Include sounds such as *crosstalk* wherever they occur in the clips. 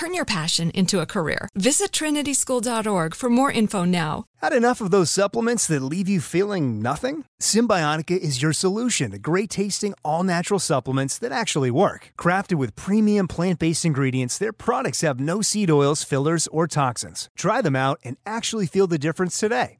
Turn your passion into a career. Visit trinityschool.org for more info now. Had enough of those supplements that leave you feeling nothing? Cymbiotika is your solution to great tasting, all natural supplements that actually work. Crafted with premium plant based ingredients, their products have no seed oils, fillers, or toxins. Try them out and actually feel the difference today.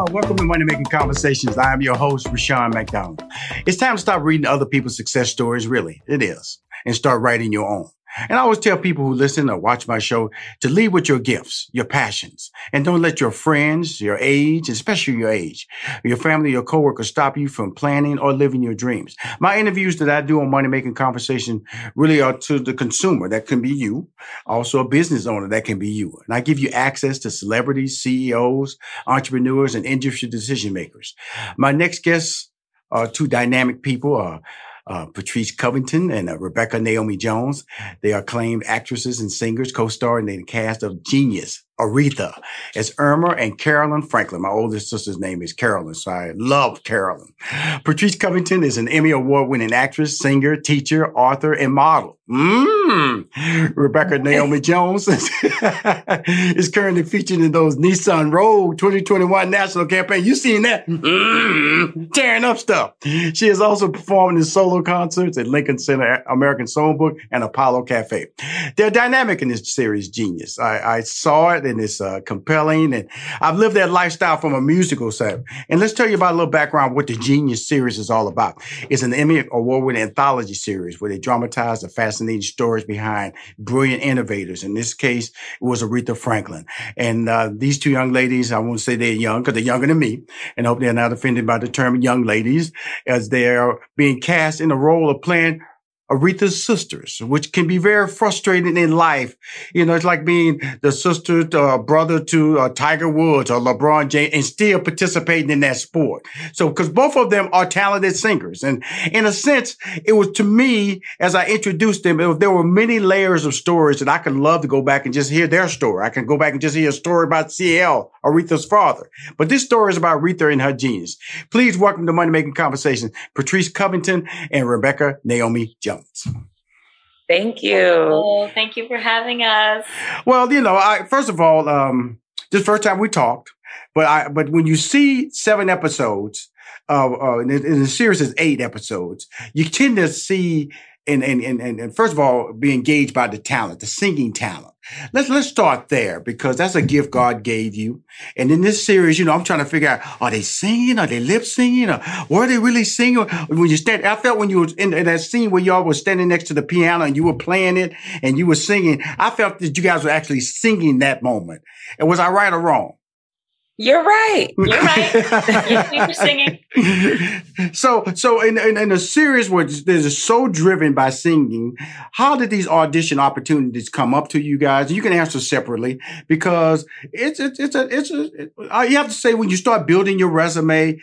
Oh, welcome to Money Making Conversations. I am your host, Rushion McDonald. It's time to stop reading other people's success stories, really. It is. And start writing your own. And I always tell people who listen or watch my show to lead with your gifts, your passions, and don't let your friends, your age, especially your age, your family, your coworkers stop you from planning or living your dreams. My interviews that I do on Money Making Conversation really are to the consumer. That can be you. Also a business owner. That can be you. And I give you access to celebrities, CEOs, entrepreneurs, and industry decision makers. My next guests are two dynamic people. Uh, uh, Patrice Covington and uh, Rebecca Naomi Jones. They are acclaimed actresses and singers, co-starring in the cast of Genius, Aretha, as Irma and Carolyn Franklin. My oldest sister's name is Carolyn, so I love Carolyn. Patrice Covington is an Emmy Award-winning actress, singer, teacher, author, and model. Mmm. Rebecca Naomi Jones *laughs* is currently featured in those Nissan Rogue 2021 national campaign. You seen that? Mm, tearing up stuff. She has also performed in solo concerts at Lincoln Center, American Songbook, and Apollo Cafe. They're dynamic in this series, Genius. I, I saw it and it's uh, compelling, and I've lived that lifestyle from a musical side. And let's tell you about a little background what the Genius series is all about. It's an Emmy Award-winning anthology series where they dramatize the fascinating stories behind brilliant innovators. In this case, it was Aretha Franklin. And uh, these two young ladies, I won't say they're young because they're younger than me, and I hope they're not offended by the term young ladies, as they are being cast in the role of playing Aretha's sisters, which can be very frustrating in life. You know, it's like being the sister, uh, brother to uh, Tiger Woods or LeBron James and still participating in that sport. So, because both of them are talented singers. And in a sense, it was to me, as I introduced them, was, there were many layers of stories that I could love to go back and just hear their story. I can go back and just hear a story about CL, Aretha's father. But this story is about Aretha and her genius. Please welcome to Money Making Conversation, Patrice Covington and Rebecca Naomi Jones. Thank you. thank you for having us. Well, you know, I, first of all, um, this first time we talked, but I, but when you see seven episodes, uh, uh, in, in the series is eight episodes, you tend to see and, and, and, and first of all, be engaged by the talent, the singing talent. Let's let's start there because that's a gift God gave you. And in this series, you know, I'm trying to figure out: are they singing? Are they lip singing? Or were they really singing? When you stand, I felt when you were in, in that scene where y'all were standing next to the piano and you were playing it and you were singing. I felt that you guys were actually singing that moment. And was I right or wrong? You're right. *laughs* You're right. You're *laughs* singing. So, so in, in, in a series where there's so driven by singing, how did these audition opportunities come up to you guys? You can answer separately because it's it's it's a it's a it, uh, you have to say when you start building your resume,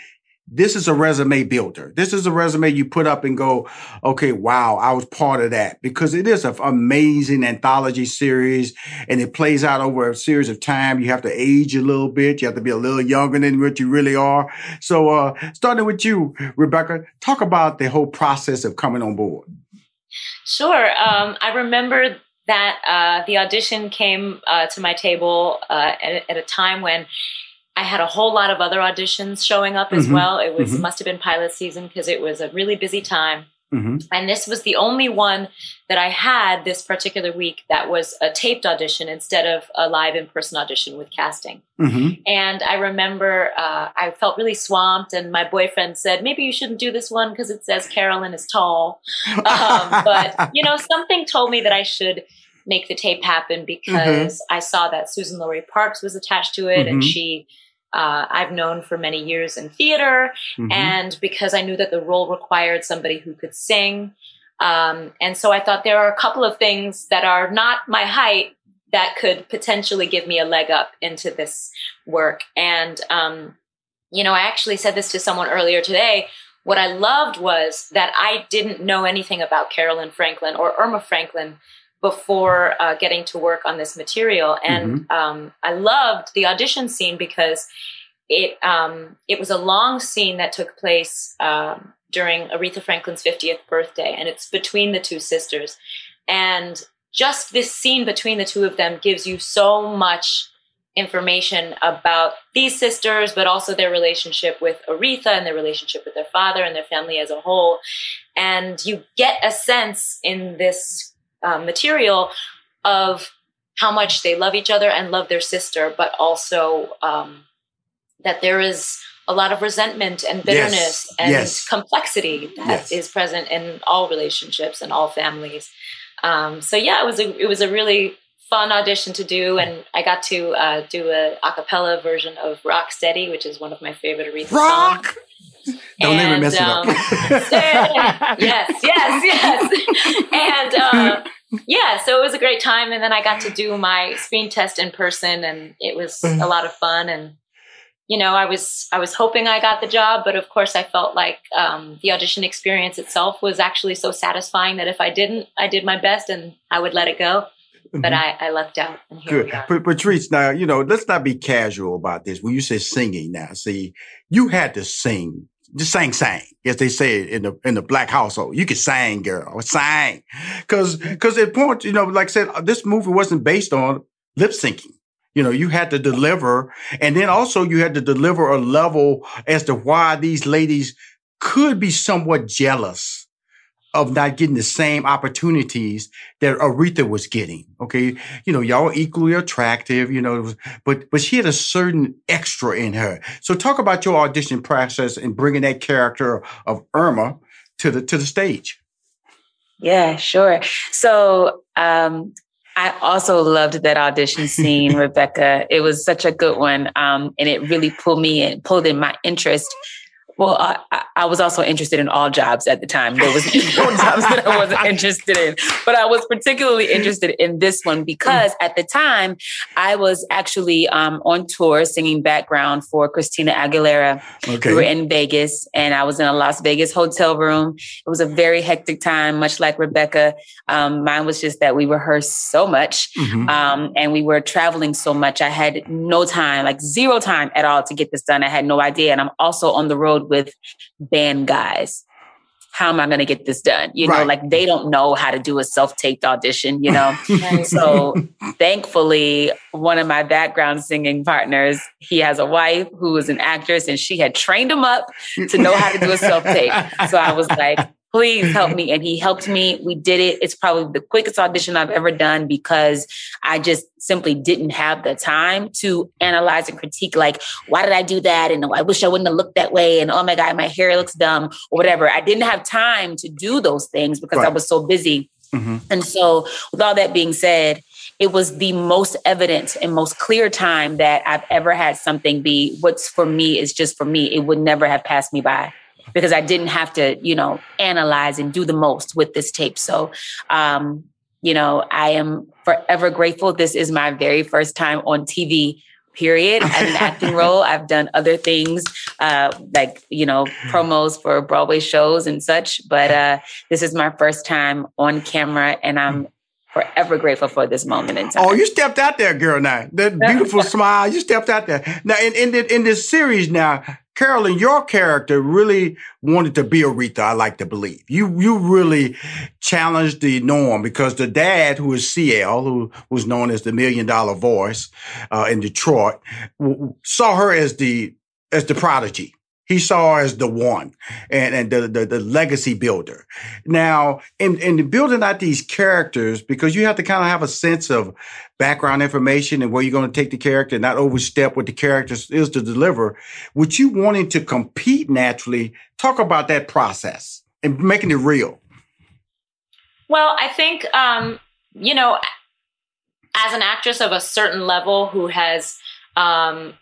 this is a resume builder. This is a resume you put up and go, okay, wow, I was part of that because it is an amazing anthology series and it plays out over a series of time. You have to age a little bit. You have to be a little younger than what you really are. So, uh, starting with you, Rebecca, talk about the whole process of coming on board. Sure. Um, I remember that uh, the audition came uh, to my table uh, at, at a time when I had a whole lot of other auditions showing up as mm-hmm. well. It was mm-hmm. must have been pilot season because it was a really busy time. Mm-hmm. And this was the only one that I had this particular week that was a taped audition instead of a live in person audition with casting. Mm-hmm. And I remember uh, I felt really swamped, and my boyfriend said, Maybe you shouldn't do this one because it says Carolyn is tall. *laughs* Um, but, you know, something told me that I should make the tape happen because mm-hmm. I saw that Suzan-Lori Parks was attached to it and mm-hmm. she uh, I've known for many years in theater, mm-hmm. and because I knew that the role required somebody who could sing. Um, and so I thought there are a couple of things that are not my height that could potentially give me a leg up into this work. And, um, you know, I actually said this to someone earlier today. What I loved was that I didn't know anything about Carolyn Franklin or Irma Franklin before uh, getting to work on this material. And mm-hmm. um, I loved the audition scene because it um, it was a long scene that took place um, during Aretha Franklin's 50th birthday, and it's between the two sisters. And just this scene between the two of them gives you so much information about these sisters, but also their relationship with Aretha and their relationship with their father and their family as a whole. And you get a sense in this um, material of how much they love each other and love their sister, but also um, that there is a lot of resentment and bitterness yes. and yes. complexity that yes. is present in all relationships and all families. Um, so yeah, it was a it was a really fun audition to do, and I got to uh, do a acapella version of "Rock Steady," which is one of my favorite Aretha Rock! songs. Don't and, even mess um, it up. Um, *laughs* yes, yes, yes. *laughs* And uh, yeah, so it was a great time. And then I got to do my screen test in person, and it was a lot of fun. And you know, I was I was hoping I got the job, but of course, I felt like um, the audition experience itself was actually so satisfying that if I didn't, I did my best, and I would let it go. But mm-hmm. I, I left out. Good. But Patrice, now, you know, let's not be casual about this. When you say singing now, see, you had to sing just sang, sang, as they say in the in the black household. You could sing, girl, sing, because because at point, you know, like I said, uh, this movie wasn't based on lip syncing. You know, you had to deliver, and then also you had to deliver a level as to why these ladies could be somewhat jealous of not getting the same opportunities that Aretha was getting. Okay. You know, y'all equally attractive, you know, but, but she had a certain extra in her. So talk about your audition process and bringing that character of Irma to the, to the stage. Yeah, sure. So, um, I also loved that audition *laughs* scene, Rebecca. It was such a good one. Um, and it really pulled me in, pulled in my interest well, I, I, was also interested in all jobs at the time. There was *laughs* no jobs that I wasn't interested in, but I was particularly interested in this one because at the time I was actually um, on tour singing background for Christina Aguilera. Okay. We were in Vegas, and I was in a Las Vegas hotel room. It was a very hectic time, much like Rebecca. Um, mine was just that we rehearsed so much, mm-hmm. um, and we were traveling so much. I had no time, like zero time at all, to get this done. I had no idea, and I'm also on the road with band guys. How am I going to get this done? You right. know, like they don't know how to do a self taped audition, you know? *laughs* so thankfully, one of my background singing partners, he has a wife who is an actress and she had trained him up to know how to do a self tape. so I was like, please help me. *laughs* And he helped me. We did it. It's probably the quickest audition I've ever done because I just simply didn't have the time to analyze and critique, like, why did I do that? And I wish I wouldn't have looked that way. And oh my God, my hair looks dumb or whatever. I didn't have time to do those things because right. I was so busy. Mm-hmm. And so, with all that being said, it was the most evident and most clear time that I've ever had something be what's for me is just for me. It would never have passed me by because I didn't have to, you know, analyze and do the most with this tape. So, um, you know, I am forever grateful. This is my very first time on TV period as an acting *laughs* role. I've done other things uh, like, you know, promos for Broadway shows and such, but uh, this is my first time on camera and I'm forever grateful for this moment in time. Oh, you stepped out there, girl. Now that *laughs* beautiful smile, you stepped out there. Now in in, the, in this series, now Carolyn, your character really wanted to be Aretha. I like to believe you. You really challenged the norm because the dad, who is CL, who was known as the Million Dollar Voice uh, in Detroit, w- saw her as the as the prodigy he saw as the one and, and the, the, the, legacy builder. Now, in, in building out these characters, because you have to kind of have a sense of background information and where you're going to take the character, not overstep what the character is to deliver, with you wanting to compete naturally, talk about that process and making it real. Well, I think, um, you know, as an actress of a certain level who has, um,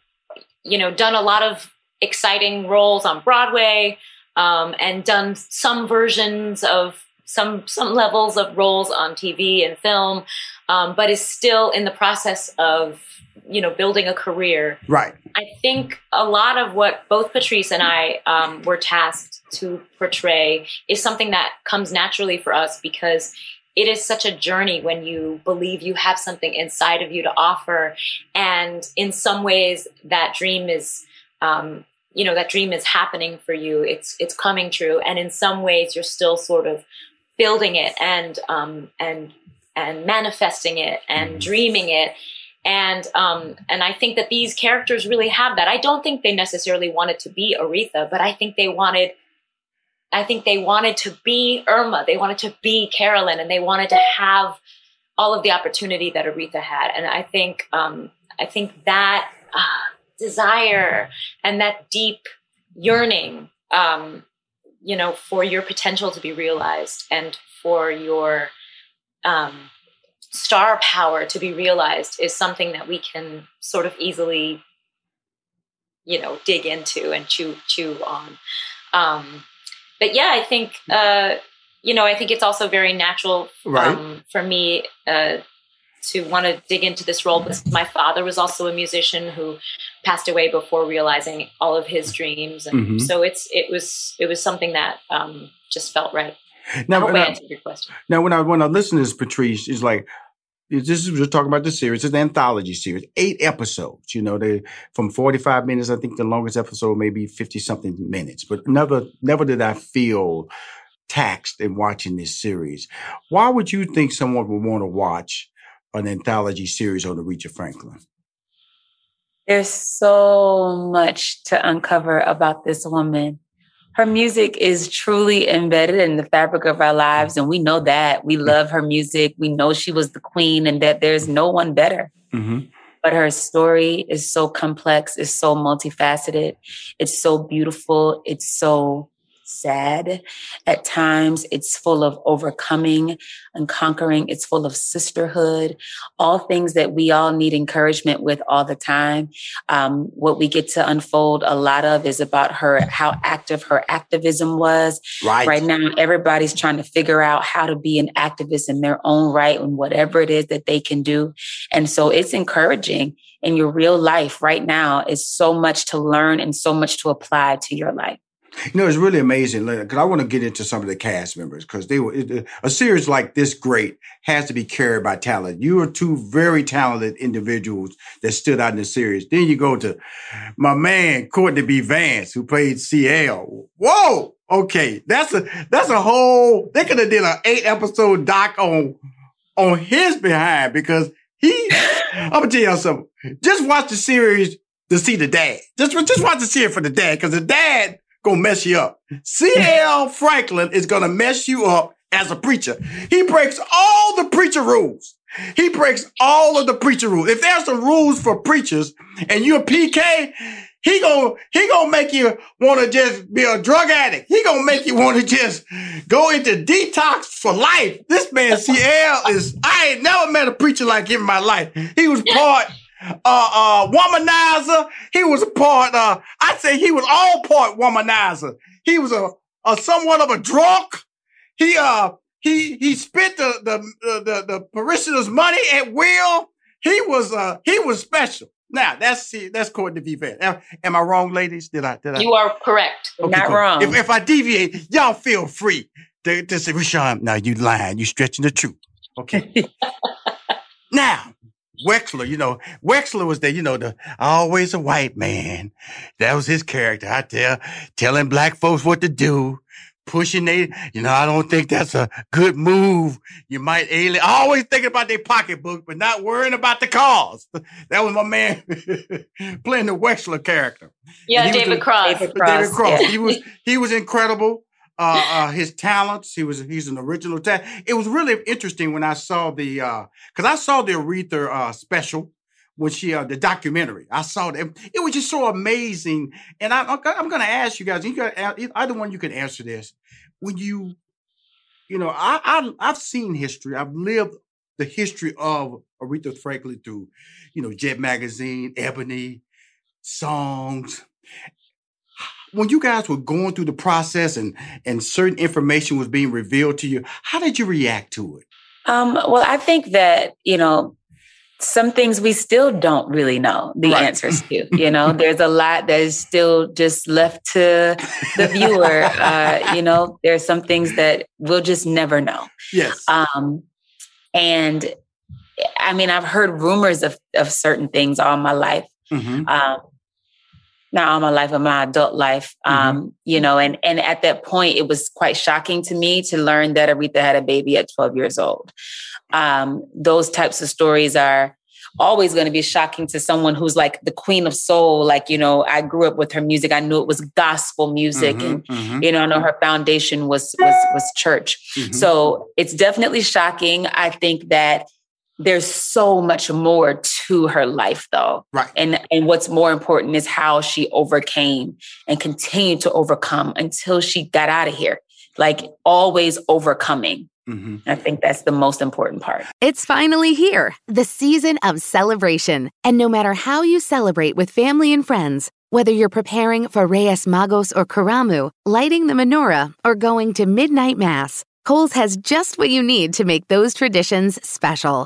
you know, done a lot of exciting roles on Broadway um, and done some versions of some some levels of roles on TV and film, um, but is still in the process of you know building a career. Right. I think a lot of what both Patrice and I um, were tasked to portray is something that comes naturally for us because it is such a journey when you believe you have something inside of you to offer, and in some ways that dream is um, you know that dream is happening for you. It's it's coming true. And in some ways you're still sort of building it and um and and manifesting it and mm-hmm. dreaming it. And um and i think that these characters really have that. I don't think they necessarily wanted to be aretha but i think they wanted i think they wanted to be irma. They wanted to be carolyn and they wanted to have all of the opportunity that aretha had. And i think um i think that uh, desire and that deep yearning, um, you know, for your potential to be realized and for your um, star power to be realized is something that we can sort of easily, you know, dig into and chew chew on. Um, but yeah, I think uh, you know, I think it's also very natural right. Um, for me uh, to want to dig into this role because my father was also a musician who passed away before realizing all of his dreams and mm-hmm. so it's it was it was something that um, just felt right now, I your question. Now, when I when I listen to this, Patrice is like, this is we're talking about the series. It's an anthology series, eight episodes. You know, they from forty five minutes. I think the longest episode maybe fifty something minutes. But never never did I feel taxed in watching this series. Why would you think someone would want to watch an anthology series on Aretha Franklin? There's so much to uncover about this woman. Her music is truly embedded in the fabric of our lives, and we know that. We mm-hmm. love her music. We know she was the queen and that there's no one better. Mm-hmm. But her story is so complex, it's so multifaceted, it's so beautiful, it's so sad. At times, it's full of overcoming and conquering. It's full of sisterhood, all things that we all need encouragement with all the time. Um, what we get to unfold a lot of is about her, how active her activism was. Right. Right now, everybody's trying to figure out how to be an activist in their own right and whatever it is that they can do. And so it's encouraging in your real life right now is so much to learn and so much to apply to your life. You know, it's really amazing because I want to get into some of the cast members because they were a series like this great has to be carried by talent. You are two very talented individuals that stood out in the series. Then you go to my man Courtney B. Vance who played CL. Whoa, okay, that's a that's a whole. They could have did an eight episode doc on on his behind because he. I'm gonna tell y'all something. Just watch the series to see the dad. Just just watch the series for the dad because the dad gonna mess you up. CL Franklin is gonna mess you up as a preacher. He breaks all the preacher rules. He breaks all of the preacher rules. If there's some rules for preachers and you're a PK, he gonna he gonna make you want to just be a drug addict. He gonna make you want to just go into detox for life. This man CL is I ain't never met a preacher like him in my life. He was part uh uh womanizer. He was a part uh I'd say he was all part womanizer. He was a, a somewhat of a drunk. He uh he he spent the the the, the parishioners' money at will. He was uh he was special. Now that's see, that's according to VFan. Am, am I wrong, ladies? Did I? Did I? You are correct. Okay, Not cool. wrong. If, if I deviate, y'all feel free to, to say, Rushion, now you lying, you stretching the truth. Okay. *laughs* now, Wexler, you know, Wexler was there, you know, the always a white man. That was his character out there telling black folks what to do pushing they, you know, I don't think that's a good move. You might alien, always thinking about their pocketbook, but not worrying about the cause. *laughs* That was my man *laughs* playing the Wexler character. Yeah, David Cross. David Cross. David Cross. Yeah. He was, he was incredible. Uh, uh, his talents. He was, he's an original talent. It was really interesting when I saw the, uh, cause I saw the Aretha, uh, special when she uh, the documentary. I saw that it was just so amazing. And I, I'm going to ask you guys. You got either one. You can answer this. When you, you know, I, I I've seen history. I've lived the history of Aretha Franklin through, you know, Jet Magazine, Ebony, songs. When you guys were going through the process and and certain information was being revealed to you, how did you react to it? Um, well, I think that you know some things we still don't really know the right. answers to. *laughs* You know, there's a lot that is still just left to the viewer. uh, you know, there are some things that we'll just never know. Yes. Um, and I mean, I've heard rumors of of certain things all my life. Mm-hmm. Um, not all my life, but my adult life. Mm-hmm. Um, you know, and and at that point, it was quite shocking to me to learn that Aretha had a baby at 12 years old. Um, those types of stories are always going to be shocking to someone who's like the queen of soul. Like, you know, I grew up with her music. I knew it was gospel music. Mm-hmm, and, mm-hmm. you know, I know her foundation was was was church. Mm-hmm. So it's definitely shocking. I think that there's so much more to her life though. Right. And and what's more important is how she overcame and continued to overcome until she got out of here. Like always overcoming. Mm-hmm. I think that's the most important part. It's finally here, the season of celebration. And no matter how you celebrate with family and friends, whether you're preparing for Reyes Magos or Karamu, lighting the menorah, or going to midnight mass, Kohl's has just what you need to make those traditions special.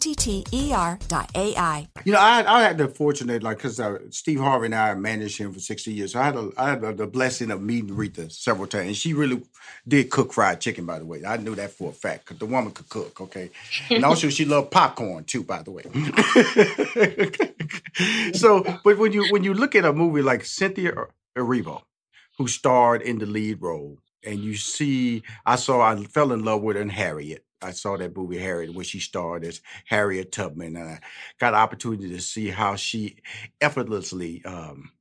O-T-T-E-R dot A-I. You know, I, I had the fortunate, like, because uh, Steve Harvey and I managed him for 60 years. So I had, a, I had a, the blessing of meeting Aretha several times. And she really did cook fried chicken, by the way. I knew that for a fact, because the woman could cook, okay? And also, she loved popcorn, too, by the way. *laughs* so, but when you when you look at a movie like Cynthia Erivo, who starred in the lead role, and you see, I saw, I fell in love with her in Harriet. I saw that movie Harriet where she starred as Harriet Tubman, and I got an opportunity to see how she effortlessly um,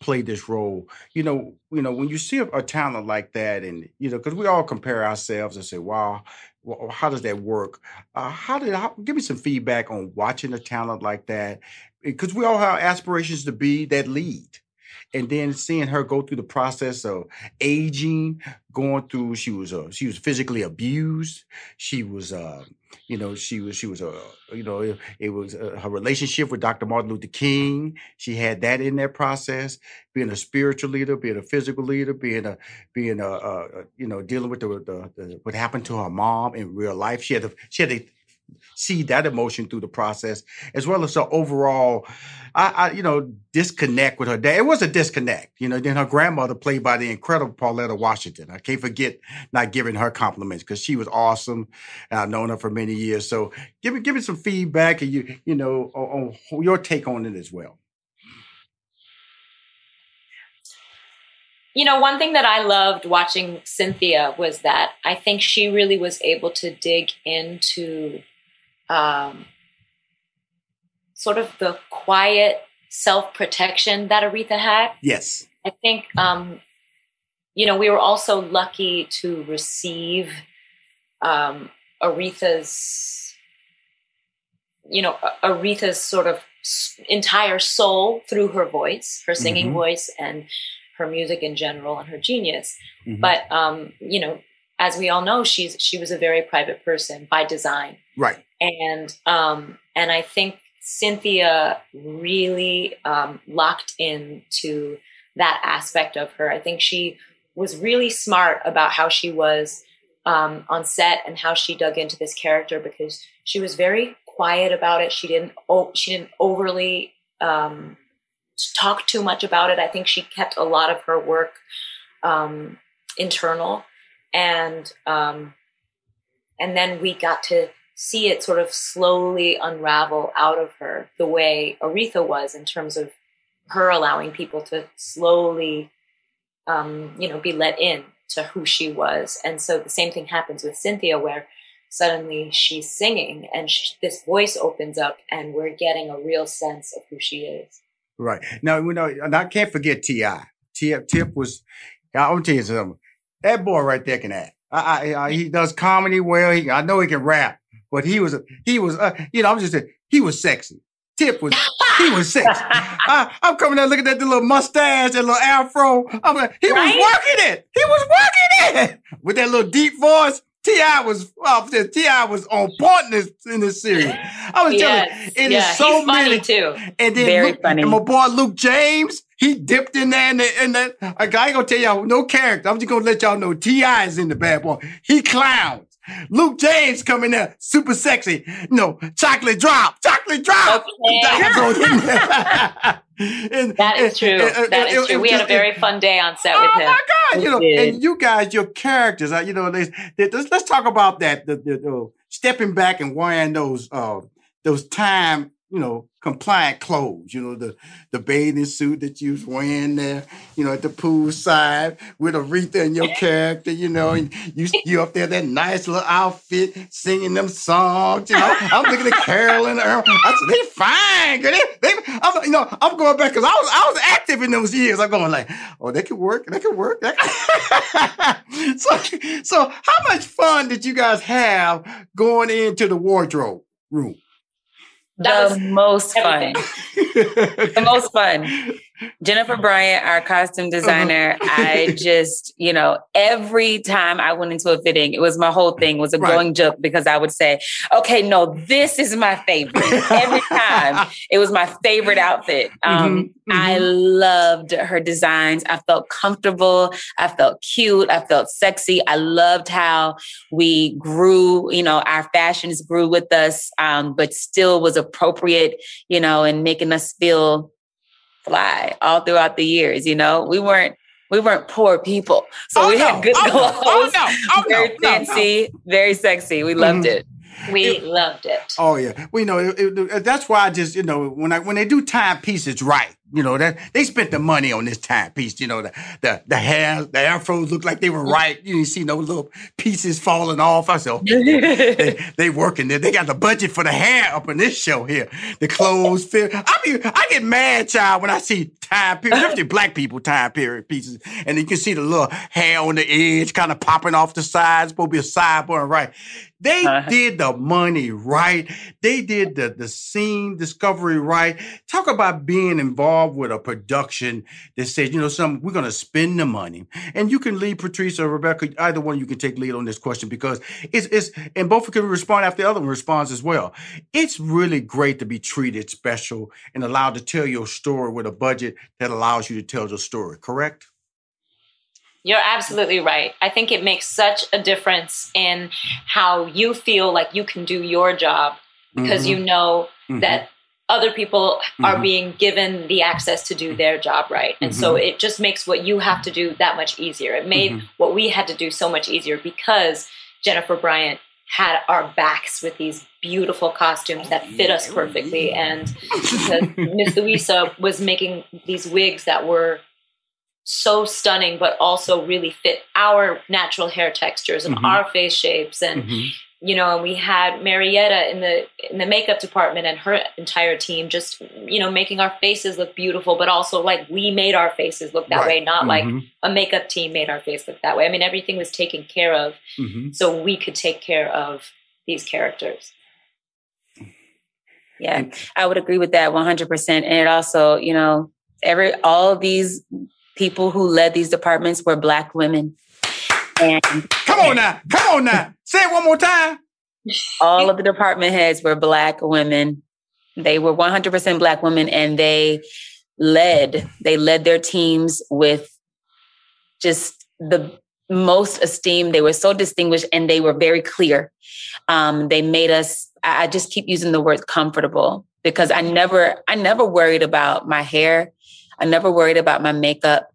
played this role. You know, you know when you see a, a talent like that, and you know, because we all compare ourselves and say, "Wow, well, how does that work?" Uh, how did how, give me some feedback on watching a talent like that? Because we all have aspirations to be that lead and then seeing her go through the process of aging, going through she was uh, she was physically abused. She was uh, you know she was she was uh, you know it, it was uh, her relationship with Dr. Martin Luther King. She had that in that process. Being a spiritual leader, being a physical leader, being a being a, a, a you know dealing with the, the, the, what happened to her mom in real life. She had to she had to see that emotion through the process, as well as the overall, I, I, you know, disconnect with her dad. It was a disconnect, you know. Then her grandmother, played by the incredible Pauletta Washington. I can't forget not giving her compliments because she was awesome, and I've known her for many years. So give me give me some feedback, and you you know on, on your take on it as well. You know, one thing that I loved watching Cynthia was that I think she really was able to dig into um, sort of the quiet self protection that Aretha had. Yes. I think, um, you know, we were also lucky to receive um, Aretha's, you know, Aretha's sort of entire soul through her voice, her singing mm-hmm. voice, and her music in general, and her genius. Mm-hmm. But um, you know, as we all know, she's she was a very private person by design. Right. And um, and I think Cynthia really um, locked into that aspect of her. I think she was really smart about how she was um, on set and how she dug into this character because she was very quiet about it. She didn't oh, she didn't overly um, talk too much about it. I think she kept a lot of her work um, internal and um, and then we got to see it sort of slowly unravel out of her the way Aretha was in terms of her allowing people to slowly um, you know be let in to who she was and so the same thing happens with Cynthia where suddenly she's singing and this voice opens up and we're getting a real sense of who she is right now you know and I can't forget T.I. Tip Tip was I'm tell you something that boy right there can act. I, I, I, he does comedy well. He, I know he can rap, but he was, he was, uh, you know, I'm just saying, he was sexy. Tip was, he was sexy. *laughs* I, am coming there looking at the little mustache, that little afro. I'm like, he right? was working it. He was working it *laughs* with that little deep voice. T.I. was well, T.I. was on point in this in this series. I was yes. telling you, it yeah, is so many too. And then very Luke, funny. And my boy Luke James, he dipped in there, and the, and the, I ain't gonna tell y'all no character. I'm just gonna let y'all know T.I. is in the bad boy. He clowns. Luke James coming there, super sexy. No, chocolate drop, chocolate drop. Okay. *laughs* that is true. That is true. we had a very fun day on set oh with him. Oh my God! You know, and you guys, your characters, you know, they, they, let's, let's talk about that. The, the, the, stepping back and wearing those uh, those time you know, compliant clothes, you know, the, the bathing suit that you was wearing there, you know, at the pool side with Aretha and your character, you know, and you you up there that nice little outfit singing them songs, you know. I'm looking at Carolyn Earl. I said, they fine, girl. They, they, I'm, you know, I'm going back because I was I was active in those years. I'm going like, oh, they could work, they could work. *laughs* so, so how much fun did you guys have going into the wardrobe room? *laughs* the most fun. the most fun. Jennifer Bryant, our costume Uh-huh. designer, I *laughs* just, you know, every time I went into a fitting, it was my whole thing was a Right. going joke because I would say, okay, no, this is my favorite. Every time it was my favorite outfit. *laughs* Um, Mhm, I mhm. loved her designs. I felt comfortable. I felt cute. I felt sexy. I loved how we grew, you know, our fashions grew with us, um, but still was appropriate, you know, and making us feel fly all throughout the years. You know, we weren't we weren't poor people, so Oh, we no. had good Oh, no. *laughs* clothes, Oh, no. Oh, very No, no. fancy, very sexy. We loved Mhm. it. We loved it. Oh yeah, well you know it, it- that's why I just you know when I when they do timepieces right, you know that they spent the money on this timepiece. You know the the the hair, the afros looked like they were right. You didn't see no little pieces falling off. I said, okay, they, *laughs* they working there. They got the budget for the hair up in this show here. The clothes fit. I mean, I get mad, child, when I see time period, especially *laughs* black people time period pieces, and you can see the little hair on the edge kind of popping off the sides. Supposed to be a sideburn, right? They Uh-huh. did the money right. They did the the scene discovery right. Talk about being involved with a production that says, you know, some we're gonna spend the money. And you can lead Patrice or Rebecca, either one you can take lead on this question because it's it's and both can respond after the other one responds as well. It's really great to be treated special and allowed to tell your story with a budget that allows you to tell your story, correct? You're absolutely right. I think it makes such a difference in how you feel like you can do your job because you know Mhm. that other people are Mhm. being given the access to do their job right. And so it just makes what you have to do that much easier. It made Mhm. what we had to do so much easier because Jennifer Bryant had our backs with these beautiful costumes that fit us perfectly and Miss Louisa was making these wigs that were so stunning, but also really fit our natural hair textures and Mhm. our face shapes. And Mhm. you know, and we had Marietta in the in the makeup department and her entire team just you know making our faces look beautiful, but also like we made our faces look that Right. way, not like Mhm. a makeup team made our face look that way. I mean, everything was taken care of, Mhm. so we could take care of these characters. Yeah, I would agree with that 100%. And it also, you know, every all of these people who led these departments were black women. And Come on now, come on now. Say it one more time. all of the department heads were black women. They were 100% black women and they led they led their teams with just the most esteem. They were so distinguished and they were very clear. Um, they made us. I I just keep using the word comfortable because I never I never worried about my hair. I never worried about my makeup.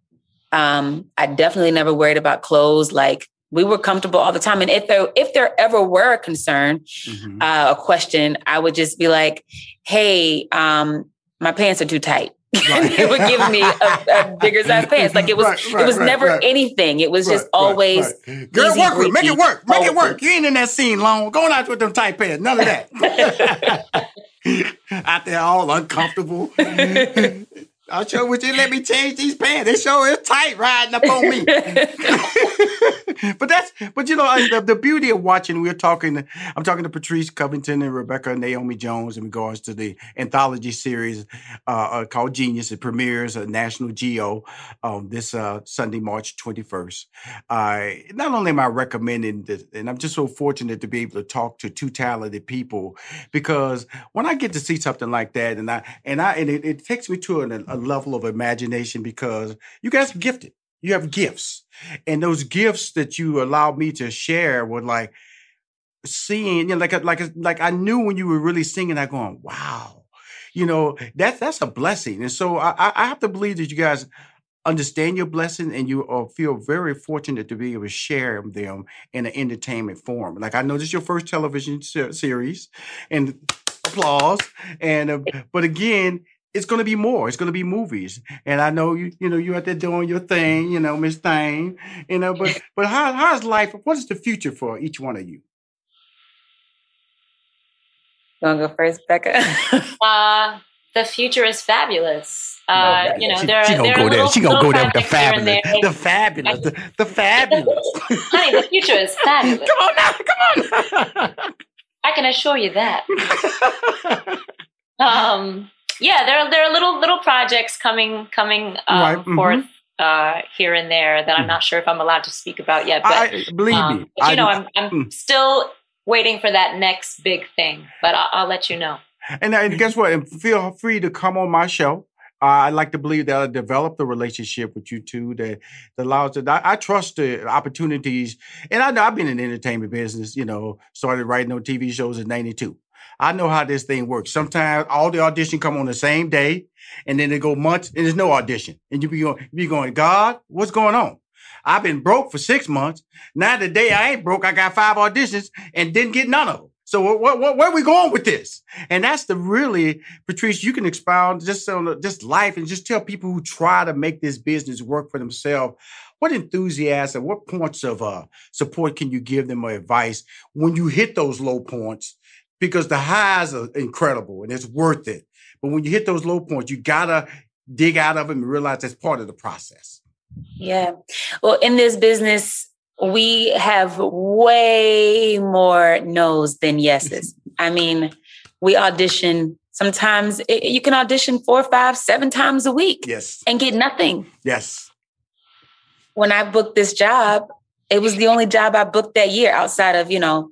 Um, I definitely never worried about clothes. Like we were comfortable all the time. And if there if there ever were a concern, Mhm. uh, a question, I would just be like, "Hey, um, my pants are too tight." *laughs* and they would give me a, a bigger size pants. Like it was, Right, right, it was right, never right. anything. It was Right, just always right. Girl, easy work with. Make it work. Make it work. You ain't in that scene long. Going out with them tight pants. None of that. *laughs* *laughs* out there all uncomfortable. I sure would you let me change these pants. They sure is tight riding up on me. *laughs* but that's but you know I- the, the beauty of watching. We're talking. I'm talking to Patrice Covington and Rebecca and Naomi Jones in regards to the anthology series uh, uh, called Genius. It premieres at National Geo um, this uh, Sunday, March 21st. Uh, not only am I recommending this, and I'm just so fortunate to be able to talk to two talented people because when I get to see something like that, and I and I and it, it takes me to an, a level of imagination because you guys are gifted. You have gifts, and those gifts that you allowed me to share were like seeing, you know, like a- like a- like I knew when you were really singing. I going, wow, you know, that's that's a blessing, and so I I have to believe that you guys understand your blessing and you feel very fortunate to be able to share them in an entertainment form. Like I know this is your first television se- series, and applause. And uh, but again, it's going to be more. It's going to be movies. And I know you, you know, you're out there doing your thing, you know, Miss Thing, you know. But *laughs* but how how's life? What is the future for each one of you? You want to go first, Becca? *laughs* Uh, the future is fabulous. Uh, Okay. you know, she, there are she gonna there go are there. little- She gonna go there with the projects here and fabulous, the fabulous, the, the *laughs* fabulous. Honey, the future is fabulous. come on now, come on. I can assure you that. Um, yeah, there are there are little little projects coming coming um, Right, mhm. forth uh, here and there that I'm not sure if I'm allowed to speak about yet. But I, believe um, me. but, you I know, I'm I'm Mm. still waiting for that next big thing. But I'll, I'll let you know. And, and guess what? Feel free to come on my show. Uh, I like to believe that I developed a relationship with you two that, that allows it. I, I trust the opportunities. And I know I've been in the entertainment business, you know, started writing on TV shows in 92. I know how this thing works. Sometimes all the audition come on the same day and then they go months and there's no audition. And you be going, you be going, God, what's going on? I've been broke for six months. Now the day I ain't broke, I got five auditions and didn't get none of them. So what, what, where are we going with this? And that's the really, Patrice, you can expound just on just life and just tell people who try to make this business work for themselves. What enthusiasm, what points of uh, support can you give them or advice when you hit those low points? Because the highs are incredible and it's worth it. But when you hit those low points, you gotta dig out of them and realize that's part of the process. Yeah. Well, in this business, we have way more no's than yeses. *laughs* I mean, we audition sometimes it, you can audition four, five, seven times a week Yes. and get nothing. Yes. When I booked this job, it was the only job I booked that year outside of, you know,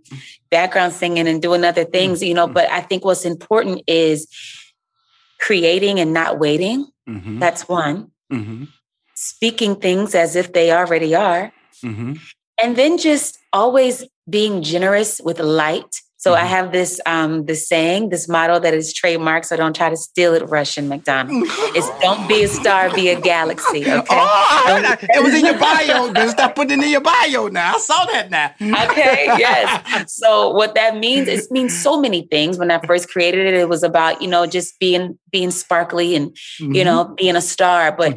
background singing and doing other things, you know. But I think what's important is creating and not waiting. Mm-hmm. That's one. Mm-hmm. Speaking things as if they already are. Mm-hmm. and then just always being generous with light so i Mhm. have this um this saying this motto that is trademarked so don't try to steal it Rushion McDonald it's don't be a star be a galaxy *laughs* okay Oh, I it was in your bio. Then stop putting it in your bio now. I saw that now. *laughs* okay yes so what that means it means so many things when i first created it it was about you know just being being sparkly and Mm-hmm. you know being a star but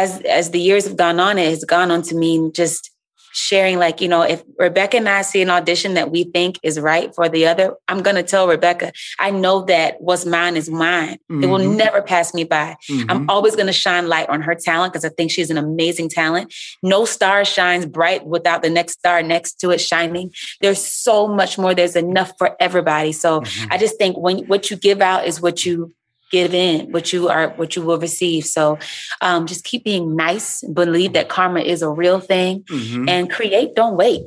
as as the years have gone on it has gone on to mean just sharing like you know if rebecca and i see an audition that we think is right for the other i'm going to tell rebecca i know that what's mine is mine it will Mhm. never pass me by Mhm. i'm always going to shine light on her talent because i think she's an amazing talent no star shines bright without the next star next to it shining there's so much more there's enough for everybody so Mhm. I just think when what you give out is what you give in, what you are, what you will receive. So um, just keep being nice, believe that karma is a real thing, Mhm. and create. Don't wait.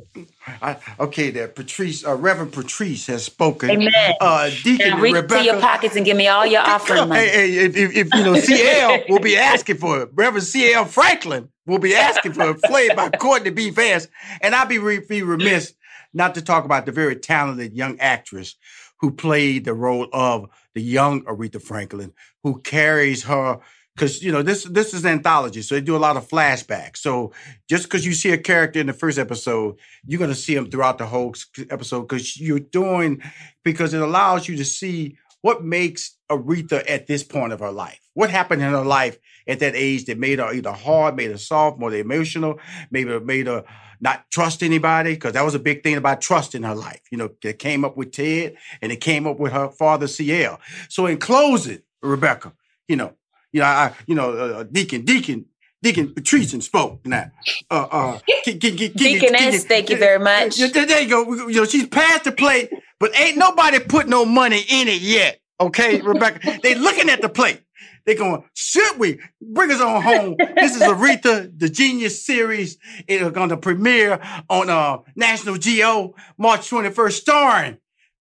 I, okay, there, Patrice, uh, Reverend Patrice has spoken. Amen. Uh, Deacon Now reach Rebecca. to your pockets and give me all your offering *laughs* money. Hey, hey, if, if, if you know CL will be asking for it, Reverend CL Franklin will be asking for it, played by Courtney B. Vance, and I'd be, re- be remiss not to talk about the very talented young actress who played the role of the young Aretha Franklin, who carries her. Because you know this this is an anthology, so they do a lot of flashbacks. So just because you see a character in the first episode, you're gonna see them throughout the whole episode because you're doing because it allows you to see what makes Aretha at this point of her life. What happened in her life at that age that made her either hard, made her soft, more emotional, maybe made her not trust anybody, because that was a big thing about trust in her life. You know, it came up with Ted and it came up with her father CL. So in closing, Rebecca, you know, you know, I, you know, uh, Deacon, Deacon, Deacon Patrice spoke now. Uh, uh, Deaconess, thank you very much. there there you go. You know, she's passed the plate, but ain't nobody put no money in it yet. Okay, Rebecca. they looking at the plate. They going, should we bring us on home? This is Aretha, the Genius series. It's going to premiere on uh, National Geo March 21st, starring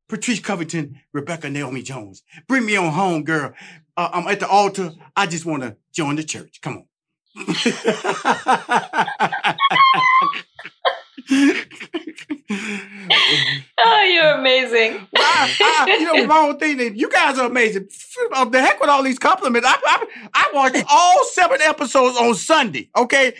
Patrice Covington, Rebecca Naomi Jones. Bring me on home, girl. Uh, I'm at the altar. I just want to join the church. Come on. *laughs* *laughs* Oh, you're *laughs* amazing. I, I, you know, my whole thing is you guys are amazing. Uh, the heck with all these compliments. I, I, I watched all seven episodes on Sunday. Okay,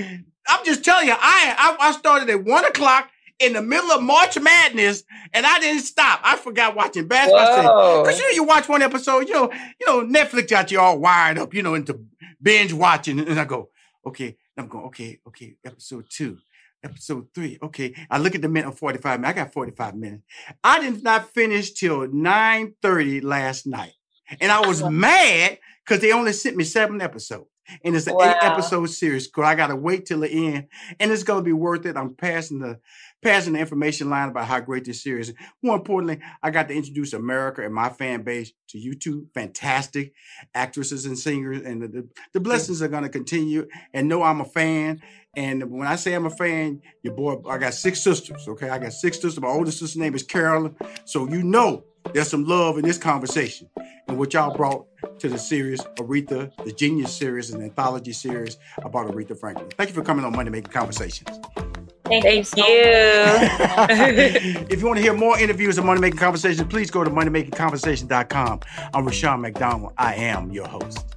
I'm just telling you, I, I I started at one o'clock in the middle of March Madness, and I didn't stop. I forgot watching basketball. Because you know, you watch one episode, you know, you know, Netflix got you all wired up, you know, into binge watching, and I go, okay, I'm going, okay, okay, episode two. Episode three. Okay. I look at the minute of 45 minutes. I got 45 minutes. I did not finish till 9:30 last night. And I was *laughs* mad because they only sent me seven episodes. And it's an Wow. eight episode series. Cause I gotta wait till the end. And it's gonna be worth it. I'm passing the passing the information line about how great this series is. More importantly, I got to introduce America and my fan base to you two fantastic actresses and singers. And the, the, the blessings are gonna continue. And know I'm a fan. And when I say I'm a fan, your boy, I got six sisters. Okay. I got six sisters. My oldest sister's name is Carolyn. So you know there's some love in this conversation and what y'all brought to the series Aretha, the Genius series, an anthology series about Aretha Franklin. Thank you for coming on Money Making Conversations. Thank, you. *laughs* *laughs* if you want to hear more interviews of Money Making Conversations, please go to moneymakingconversation.com. I'm Rushion McDonald. I am your host.